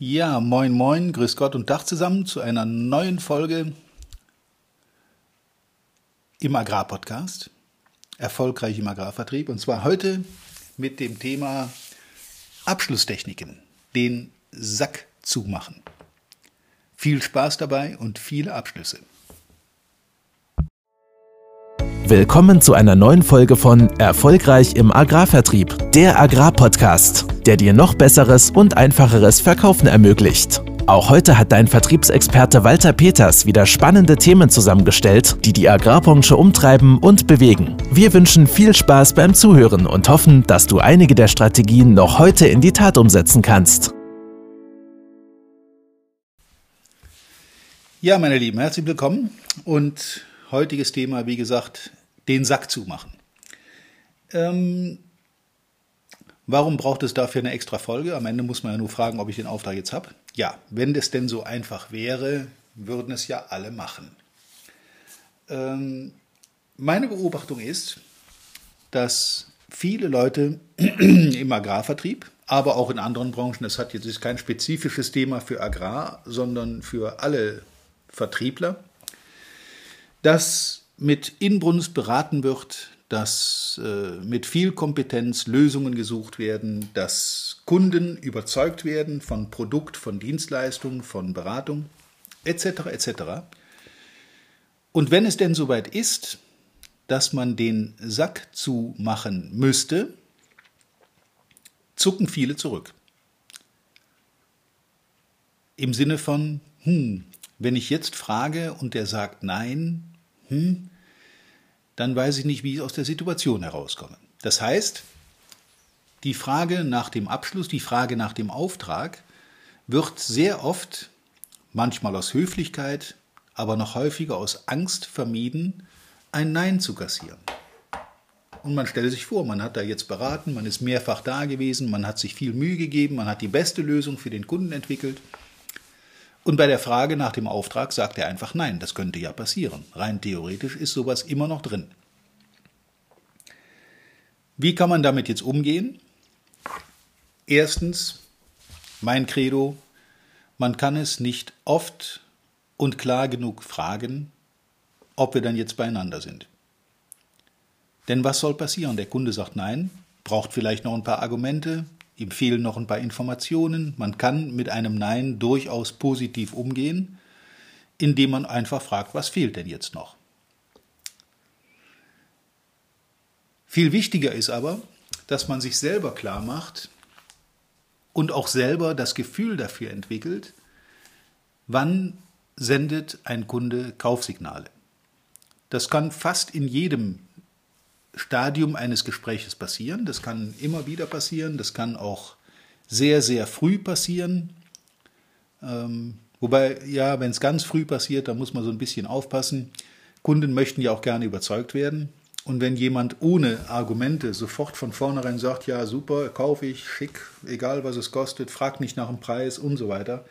Ja, moin moin, grüß Gott und Dach zusammen zu einer neuen Folge im Agrarpodcast. Erfolgreich im Agrarvertrieb. Und zwar heute mit dem Thema Abschlusstechniken, den Sack zumachen. Viel Spaß dabei und viele Abschlüsse. Willkommen zu einer neuen Folge von Erfolgreich im Agrarvertrieb, der Agrarpodcast, der dir noch besseres und einfacheres Verkaufen ermöglicht. Auch heute hat dein Vertriebsexperte Walter Peters wieder spannende Themen zusammengestellt, die die Agrarbranche umtreiben und bewegen. Wir wünschen viel Spaß beim Zuhören und hoffen, dass du einige der Strategien noch heute in die Tat umsetzen kannst. Ja, meine Lieben, herzlich willkommen und heutiges Thema, wie gesagt, den Sack zumachen. Ähm, warum braucht es dafür eine extra Folge? Am Ende muss man ja nur fragen, ob ich den Auftrag jetzt habe. Ja, wenn das denn so einfach wäre, würden es ja alle machen. Ähm, meine Beobachtung ist, dass viele Leute im Agrarvertrieb, aber auch in anderen Branchen, das hat jetzt kein spezifisches Thema für Agrar, sondern für alle Vertriebler, dass mit Inbrunst beraten wird, dass äh, mit viel Kompetenz Lösungen gesucht werden, dass Kunden überzeugt werden von Produkt, von Dienstleistung, von Beratung etc. etc. Und wenn es denn soweit ist, dass man den Sack zumachen müsste, zucken viele zurück. Im Sinne von, hm, wenn ich jetzt frage und der sagt nein, hm, dann weiß ich nicht, wie ich aus der Situation herauskomme. Das heißt, die Frage nach dem Abschluss, die Frage nach dem Auftrag wird sehr oft, manchmal aus Höflichkeit, aber noch häufiger aus Angst vermieden, ein Nein zu kassieren. Und man stelle sich vor, man hat da jetzt beraten, man ist mehrfach da gewesen, man hat sich viel Mühe gegeben, man hat die beste Lösung für den Kunden entwickelt und bei der Frage nach dem Auftrag sagt er einfach nein, das könnte ja passieren. Rein theoretisch ist sowas immer noch drin. Wie kann man damit jetzt umgehen? Erstens, mein Credo, man kann es nicht oft und klar genug fragen, ob wir dann jetzt beieinander sind. Denn was soll passieren? Der Kunde sagt nein, braucht vielleicht noch ein paar Argumente, ihm fehlen noch ein paar Informationen. Man kann mit einem Nein durchaus positiv umgehen, indem man einfach fragt, was fehlt denn jetzt noch? Viel wichtiger ist aber, dass man sich selber klar macht und auch selber das Gefühl dafür entwickelt, wann sendet ein Kunde Kaufsignale. Das kann fast in jedem Stadium eines Gespräches passieren. Das kann immer wieder passieren. Das kann auch sehr, sehr früh passieren. Ähm, wobei, ja, wenn es ganz früh passiert, dann muss man so ein bisschen aufpassen. Kunden möchten ja auch gerne überzeugt werden. Und wenn jemand ohne Argumente sofort von vornherein sagt, ja, super, kaufe ich, schick, egal was es kostet, fragt nicht nach dem Preis und so weiter,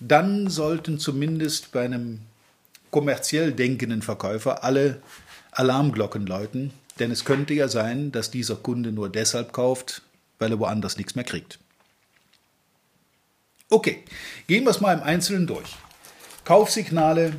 dann sollten zumindest bei einem kommerziell denkenden Verkäufer alle Alarmglocken läuten, denn es könnte ja sein, dass dieser Kunde nur deshalb kauft, weil er woanders nichts mehr kriegt. Okay, gehen wir es mal im Einzelnen durch. Kaufsignale,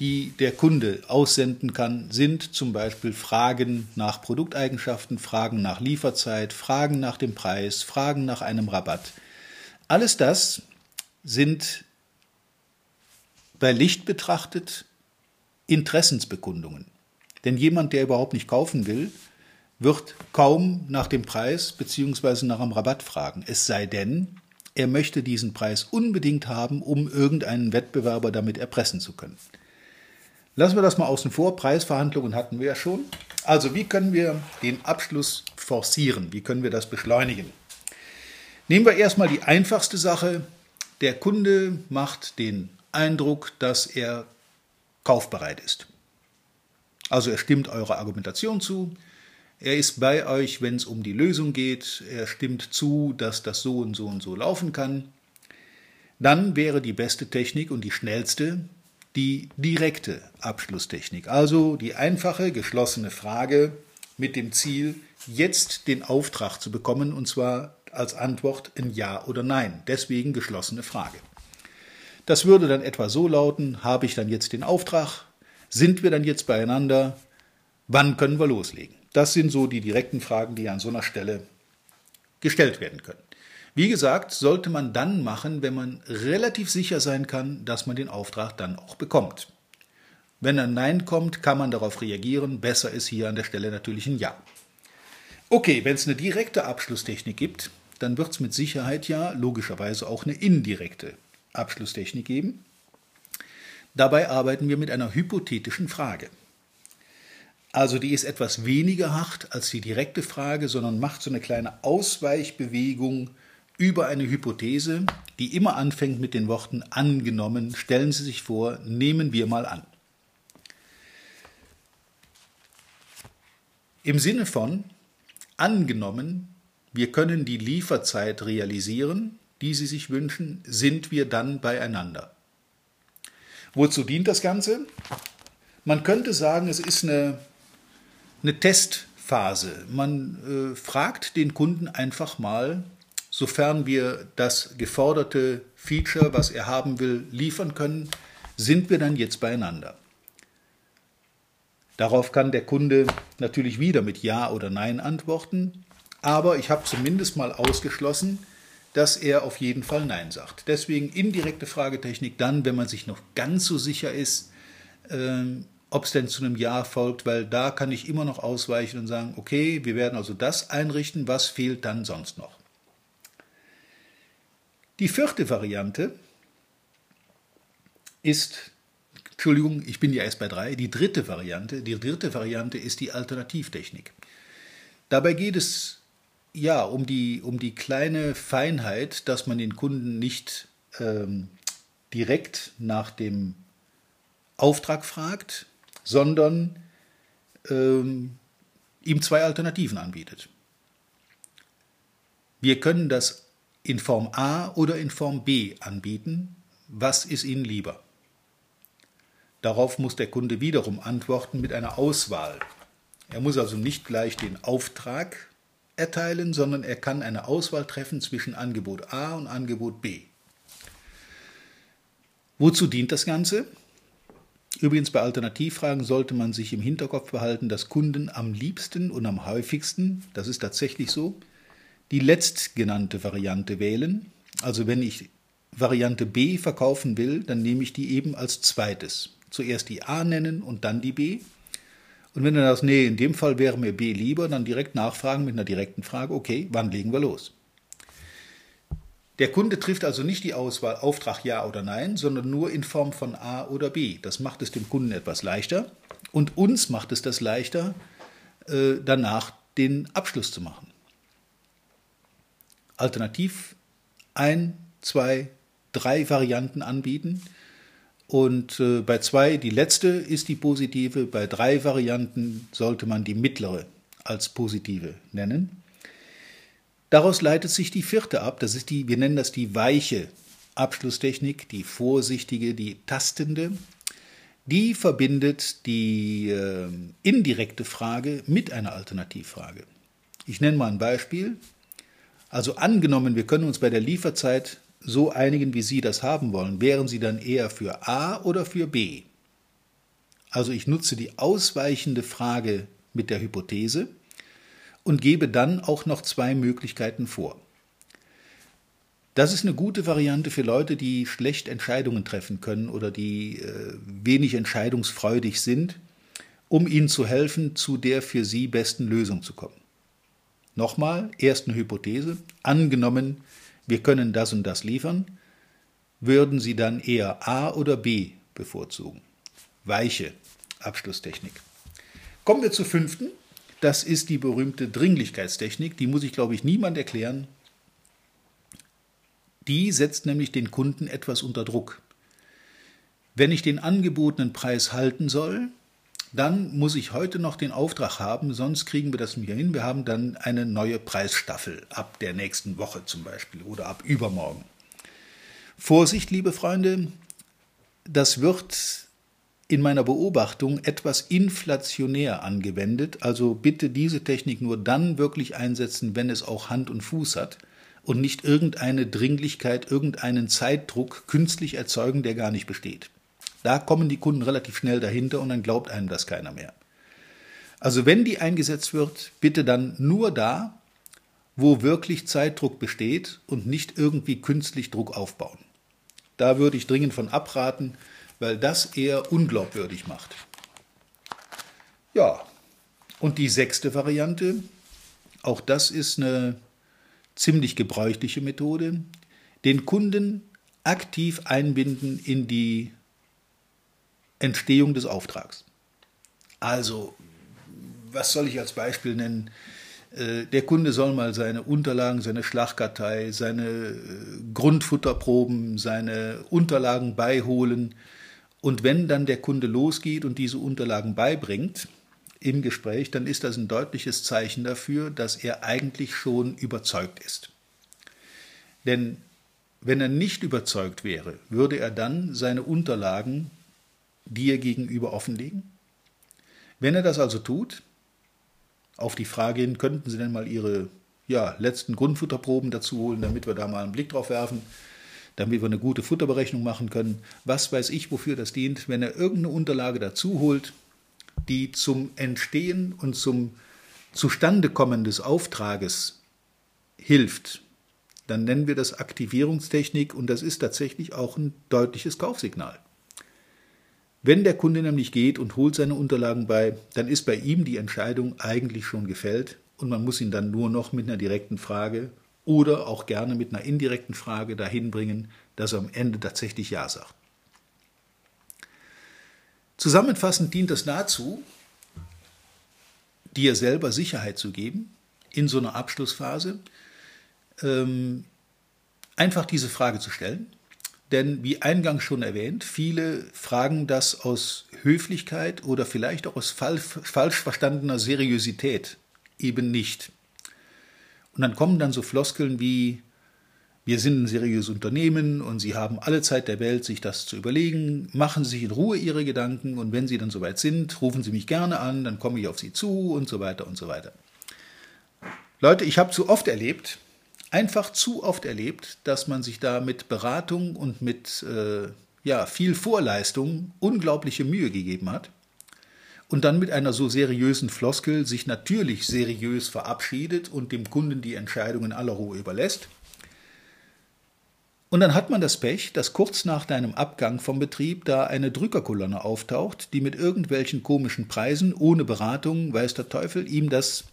die der Kunde aussenden kann, sind zum Beispiel Fragen nach Produkteigenschaften, Fragen nach Lieferzeit, Fragen nach dem Preis, Fragen nach einem Rabatt. Alles das sind bei Licht betrachtet Interessensbekundungen. Denn jemand, der überhaupt nicht kaufen will, wird kaum nach dem Preis bzw. nach einem Rabatt fragen. Es sei denn, er möchte diesen Preis unbedingt haben, um irgendeinen Wettbewerber damit erpressen zu können. Lassen wir das mal außen vor. Preisverhandlungen hatten wir ja schon. Also wie können wir den Abschluss forcieren? Wie können wir das beschleunigen? Nehmen wir erstmal die einfachste Sache. Der Kunde macht den Eindruck, dass er kaufbereit ist. Also er stimmt eurer Argumentation zu, er ist bei euch, wenn es um die Lösung geht, er stimmt zu, dass das so und so und so laufen kann. Dann wäre die beste Technik und die schnellste die direkte Abschlusstechnik, also die einfache geschlossene Frage mit dem Ziel, jetzt den Auftrag zu bekommen, und zwar als Antwort ein Ja oder Nein. Deswegen geschlossene Frage. Das würde dann etwa so lauten, habe ich dann jetzt den Auftrag? Sind wir dann jetzt beieinander? Wann können wir loslegen? Das sind so die direkten Fragen, die an so einer Stelle gestellt werden können. Wie gesagt, sollte man dann machen, wenn man relativ sicher sein kann, dass man den Auftrag dann auch bekommt. Wenn ein Nein kommt, kann man darauf reagieren. Besser ist hier an der Stelle natürlich ein Ja. Okay, wenn es eine direkte Abschlusstechnik gibt, dann wird es mit Sicherheit ja logischerweise auch eine indirekte Abschlusstechnik geben. Dabei arbeiten wir mit einer hypothetischen Frage. Also die ist etwas weniger hart als die direkte Frage, sondern macht so eine kleine Ausweichbewegung über eine Hypothese, die immer anfängt mit den Worten angenommen. Stellen Sie sich vor, nehmen wir mal an. Im Sinne von angenommen, wir können die Lieferzeit realisieren, die Sie sich wünschen, sind wir dann beieinander. Wozu dient das Ganze? Man könnte sagen, es ist eine, eine Testphase. Man äh, fragt den Kunden einfach mal, sofern wir das geforderte Feature, was er haben will, liefern können, sind wir dann jetzt beieinander. Darauf kann der Kunde natürlich wieder mit Ja oder Nein antworten, aber ich habe zumindest mal ausgeschlossen, dass er auf jeden Fall Nein sagt. Deswegen indirekte Fragetechnik dann, wenn man sich noch ganz so sicher ist, äh, ob es denn zu einem Ja folgt, weil da kann ich immer noch ausweichen und sagen, okay, wir werden also das einrichten, was fehlt dann sonst noch. Die vierte Variante ist, Entschuldigung, ich bin ja erst bei drei, die dritte Variante, die dritte Variante ist die Alternativtechnik. Dabei geht es ja um die, um die kleine Feinheit, dass man den Kunden nicht ähm, direkt nach dem Auftrag fragt, sondern ähm, ihm zwei Alternativen anbietet. Wir können das in Form A oder in Form B anbieten. Was ist Ihnen lieber? Darauf muss der Kunde wiederum antworten mit einer Auswahl. Er muss also nicht gleich den Auftrag erteilen, sondern er kann eine Auswahl treffen zwischen Angebot A und Angebot B. Wozu dient das Ganze? Übrigens bei Alternativfragen sollte man sich im Hinterkopf behalten, dass Kunden am liebsten und am häufigsten, das ist tatsächlich so, die letztgenannte Variante wählen. Also wenn ich Variante B verkaufen will, dann nehme ich die eben als zweites. Zuerst die A nennen und dann die B. Und wenn er das, nee, in dem Fall wäre mir B lieber, dann direkt nachfragen mit einer direkten Frage, okay, wann legen wir los? Der Kunde trifft also nicht die Auswahl Auftrag ja oder nein, sondern nur in Form von A oder B. Das macht es dem Kunden etwas leichter und uns macht es das leichter, äh, danach den Abschluss zu machen alternativ ein, zwei, drei Varianten anbieten. Und äh, bei zwei, die letzte ist die positive, bei drei Varianten sollte man die mittlere als positive nennen. Daraus leitet sich die vierte ab, das ist die, wir nennen das die weiche Abschlusstechnik, die vorsichtige, die tastende. Die verbindet die äh, indirekte Frage mit einer Alternativfrage. Ich nenne mal ein Beispiel. Also angenommen, wir können uns bei der Lieferzeit so einigen, wie Sie das haben wollen, wären Sie dann eher für A oder für B? Also ich nutze die ausweichende Frage mit der Hypothese und gebe dann auch noch zwei Möglichkeiten vor. Das ist eine gute Variante für Leute, die schlecht Entscheidungen treffen können oder die äh, wenig entscheidungsfreudig sind, um ihnen zu helfen, zu der für sie besten Lösung zu kommen. Nochmal, erst eine Hypothese. Angenommen, wir können das und das liefern, würden Sie dann eher A oder B bevorzugen? Weiche Abschlusstechnik. Kommen wir zur fünften. Das ist die berühmte Dringlichkeitstechnik. Die muss ich, glaube ich, niemand erklären. Die setzt nämlich den Kunden etwas unter Druck. Wenn ich den angebotenen Preis halten soll, dann muss ich heute noch den Auftrag haben, sonst kriegen wir das nicht hin. Wir haben dann eine neue Preisstaffel ab der nächsten Woche zum Beispiel oder ab übermorgen. Vorsicht, liebe Freunde, das wird in meiner Beobachtung etwas inflationär angewendet. Also bitte diese Technik nur dann wirklich einsetzen, wenn es auch Hand und Fuß hat. und nicht irgendeine Dringlichkeit, irgendeinen Zeitdruck künstlich erzeugen, der gar nicht besteht. Da kommen die Kunden relativ schnell dahinter und dann glaubt einem das keiner mehr. Also wenn die eingesetzt wird, bitte dann nur da, wo wirklich Zeitdruck besteht und nicht irgendwie künstlich Druck aufbauen. Da würde ich dringend von abraten, weil das eher unglaubwürdig macht. Ja, und die sechste Variante, auch das ist eine ziemlich gebräuchliche Methode, den Kunden aktiv einbinden in die Entstehung des Auftrags. Also, was soll ich als Beispiel nennen? Äh, der Kunde soll mal seine Unterlagen, seine Schlagkartei, seine äh, Grundfutterproben, seine Unterlagen beiholen. Und wenn dann der Kunde losgeht und diese Unterlagen beibringt im Gespräch, dann ist das ein deutliches Zeichen dafür, dass er eigentlich schon überzeugt ist. Denn wenn er nicht überzeugt wäre, würde er dann seine Unterlagen dir gegenüber offenlegen? Wenn er das also tut, auf die Frage hin, könnten Sie denn mal Ihre ja, letzten Grundfutterproben dazu holen, damit wir da mal einen Blick drauf werfen, damit wir eine gute Futterberechnung machen können. Was weiß ich, wofür das dient, wenn er irgendeine Unterlage dazu holt, die zum Entstehen und zum Zustandekommen des Auftrages hilft, dann nennen wir das Aktivierungstechnik und das ist tatsächlich auch ein deutliches Kaufsignal. Wenn der Kunde nämlich geht und holt seine Unterlagen bei, dann ist bei ihm die Entscheidung eigentlich schon gefällt und man muss ihn dann nur noch mit einer direkten Frage oder auch gerne mit einer indirekten Frage dahin bringen, dass er am Ende tatsächlich Ja sagt. Zusammenfassend dient es dazu, dir selber Sicherheit zu geben in so einer Abschlussphase, ähm, einfach diese Frage zu stellen denn wie eingangs schon erwähnt, viele fragen das aus Höflichkeit oder vielleicht auch aus falsch verstandener Seriosität eben nicht. Und dann kommen dann so Floskeln wie, wir sind ein seriöses Unternehmen und Sie haben alle Zeit der Welt, sich das zu überlegen. Machen Sie sich in Ruhe Ihre Gedanken und wenn Sie dann soweit sind, rufen Sie mich gerne an, dann komme ich auf Sie zu und so weiter und so weiter. Leute, ich habe zu oft erlebt, einfach zu oft erlebt, dass man sich da mit Beratung und mit äh, ja, viel Vorleistung unglaubliche Mühe gegeben hat und dann mit einer so seriösen Floskel sich natürlich seriös verabschiedet und dem Kunden die Entscheidung in aller Ruhe überlässt. Und dann hat man das Pech, dass kurz nach deinem Abgang vom Betrieb da eine Drückerkolonne auftaucht, die mit irgendwelchen komischen Preisen ohne Beratung, weiß der Teufel, ihm das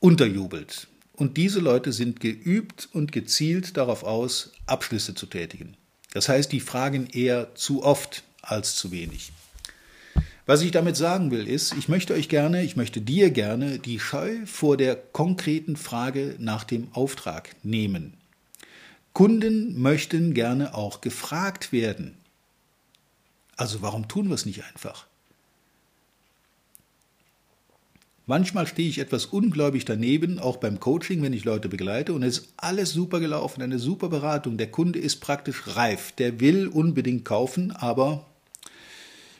unterjubelt. Und diese Leute sind geübt und gezielt darauf aus, Abschlüsse zu tätigen. Das heißt, die fragen eher zu oft als zu wenig. Was ich damit sagen will, ist, ich möchte euch gerne, ich möchte dir gerne die Scheu vor der konkreten Frage nach dem Auftrag nehmen. Kunden möchten gerne auch gefragt werden. Also warum tun wir es nicht einfach? Manchmal stehe ich etwas ungläubig daneben, auch beim Coaching, wenn ich Leute begleite, und es ist alles super gelaufen, eine super Beratung. Der Kunde ist praktisch reif, der will unbedingt kaufen, aber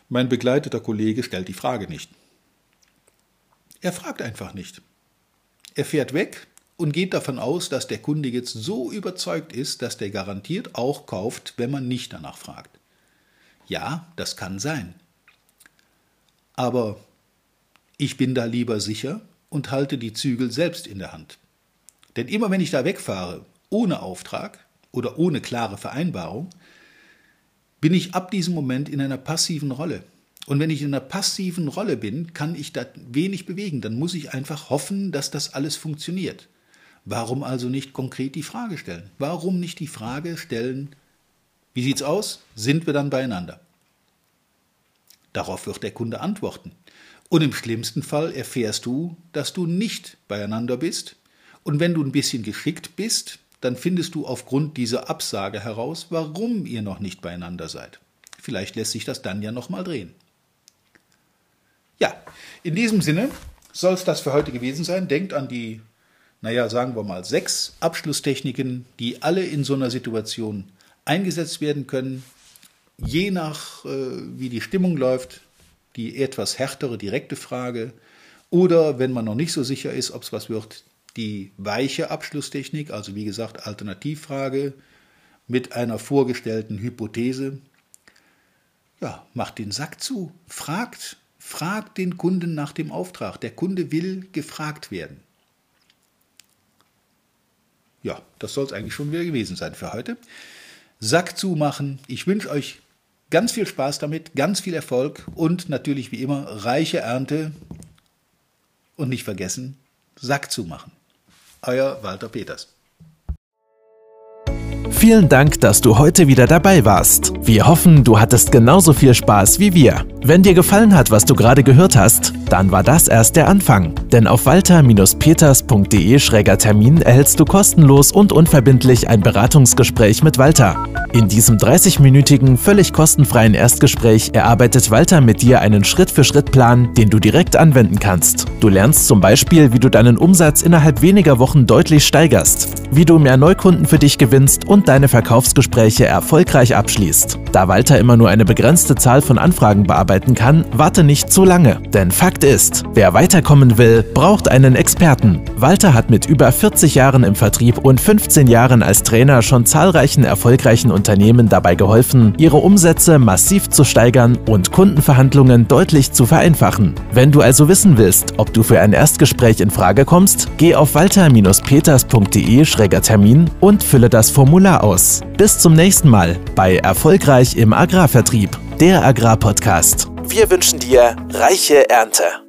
mein begleiteter Kollege stellt die Frage nicht. Er fragt einfach nicht. Er fährt weg und geht davon aus, dass der Kunde jetzt so überzeugt ist, dass der garantiert auch kauft, wenn man nicht danach fragt. Ja, das kann sein. Aber ich bin da lieber sicher und halte die Zügel selbst in der Hand. Denn immer wenn ich da wegfahre, ohne Auftrag oder ohne klare Vereinbarung, bin ich ab diesem Moment in einer passiven Rolle. Und wenn ich in einer passiven Rolle bin, kann ich da wenig bewegen. Dann muss ich einfach hoffen, dass das alles funktioniert. Warum also nicht konkret die Frage stellen? Warum nicht die Frage stellen, wie sieht's aus? Sind wir dann beieinander? Darauf wird der Kunde antworten. Und im schlimmsten Fall erfährst du, dass du nicht beieinander bist. Und wenn du ein bisschen geschickt bist, dann findest du aufgrund dieser Absage heraus, warum ihr noch nicht beieinander seid. Vielleicht lässt sich das dann ja nochmal drehen. Ja, in diesem Sinne soll es das für heute gewesen sein. Denkt an die, naja, sagen wir mal, sechs Abschlusstechniken, die alle in so einer Situation eingesetzt werden können. Je nach, äh, wie die Stimmung läuft, die etwas härtere, direkte Frage. Oder wenn man noch nicht so sicher ist, ob es was wird, die weiche Abschlusstechnik, also wie gesagt Alternativfrage mit einer vorgestellten Hypothese. Ja, macht den Sack zu, fragt, fragt den Kunden nach dem Auftrag. Der Kunde will gefragt werden. Ja, das soll es eigentlich schon wieder gewesen sein für heute. Sack zumachen. Ich wünsche euch ganz viel Spaß damit, ganz viel Erfolg und natürlich wie immer reiche Ernte. Und nicht vergessen, Sack zumachen. Euer Walter Peters. Vielen Dank, dass du heute wieder dabei warst. Wir hoffen, du hattest genauso viel Spaß wie wir. Wenn dir gefallen hat, was du gerade gehört hast, dann war das erst der Anfang. Denn auf walter-peters.de-termin erhältst du kostenlos und unverbindlich ein Beratungsgespräch mit Walter. In diesem 30-minütigen, völlig kostenfreien Erstgespräch erarbeitet Walter mit dir einen Schritt-für-Schritt-Plan, den du direkt anwenden kannst. Du lernst zum Beispiel, wie du deinen Umsatz innerhalb weniger Wochen deutlich steigerst, wie du mehr Neukunden für dich gewinnst und deine Verkaufsgespräche erfolgreich abschließt. Da Walter immer nur eine begrenzte Zahl von Anfragen bearbeiten kann, warte nicht zu lange. Denn Fakt ist, wer weiterkommen will, braucht einen Experten. Walter hat mit über 40 Jahren im Vertrieb und 15 Jahren als Trainer schon zahlreichen erfolgreichen Unternehmen dabei geholfen, ihre Umsätze massiv zu steigern und Kundenverhandlungen deutlich zu vereinfachen. Wenn du also wissen willst, ob du für ein Erstgespräch in Frage kommst, geh auf walter-peters.de-termin und fülle das Formular aus. Bis zum nächsten Mal bei Erfolgreich im Agrarvertrieb, der Agrarpodcast. Wir wünschen dir reiche Ernte.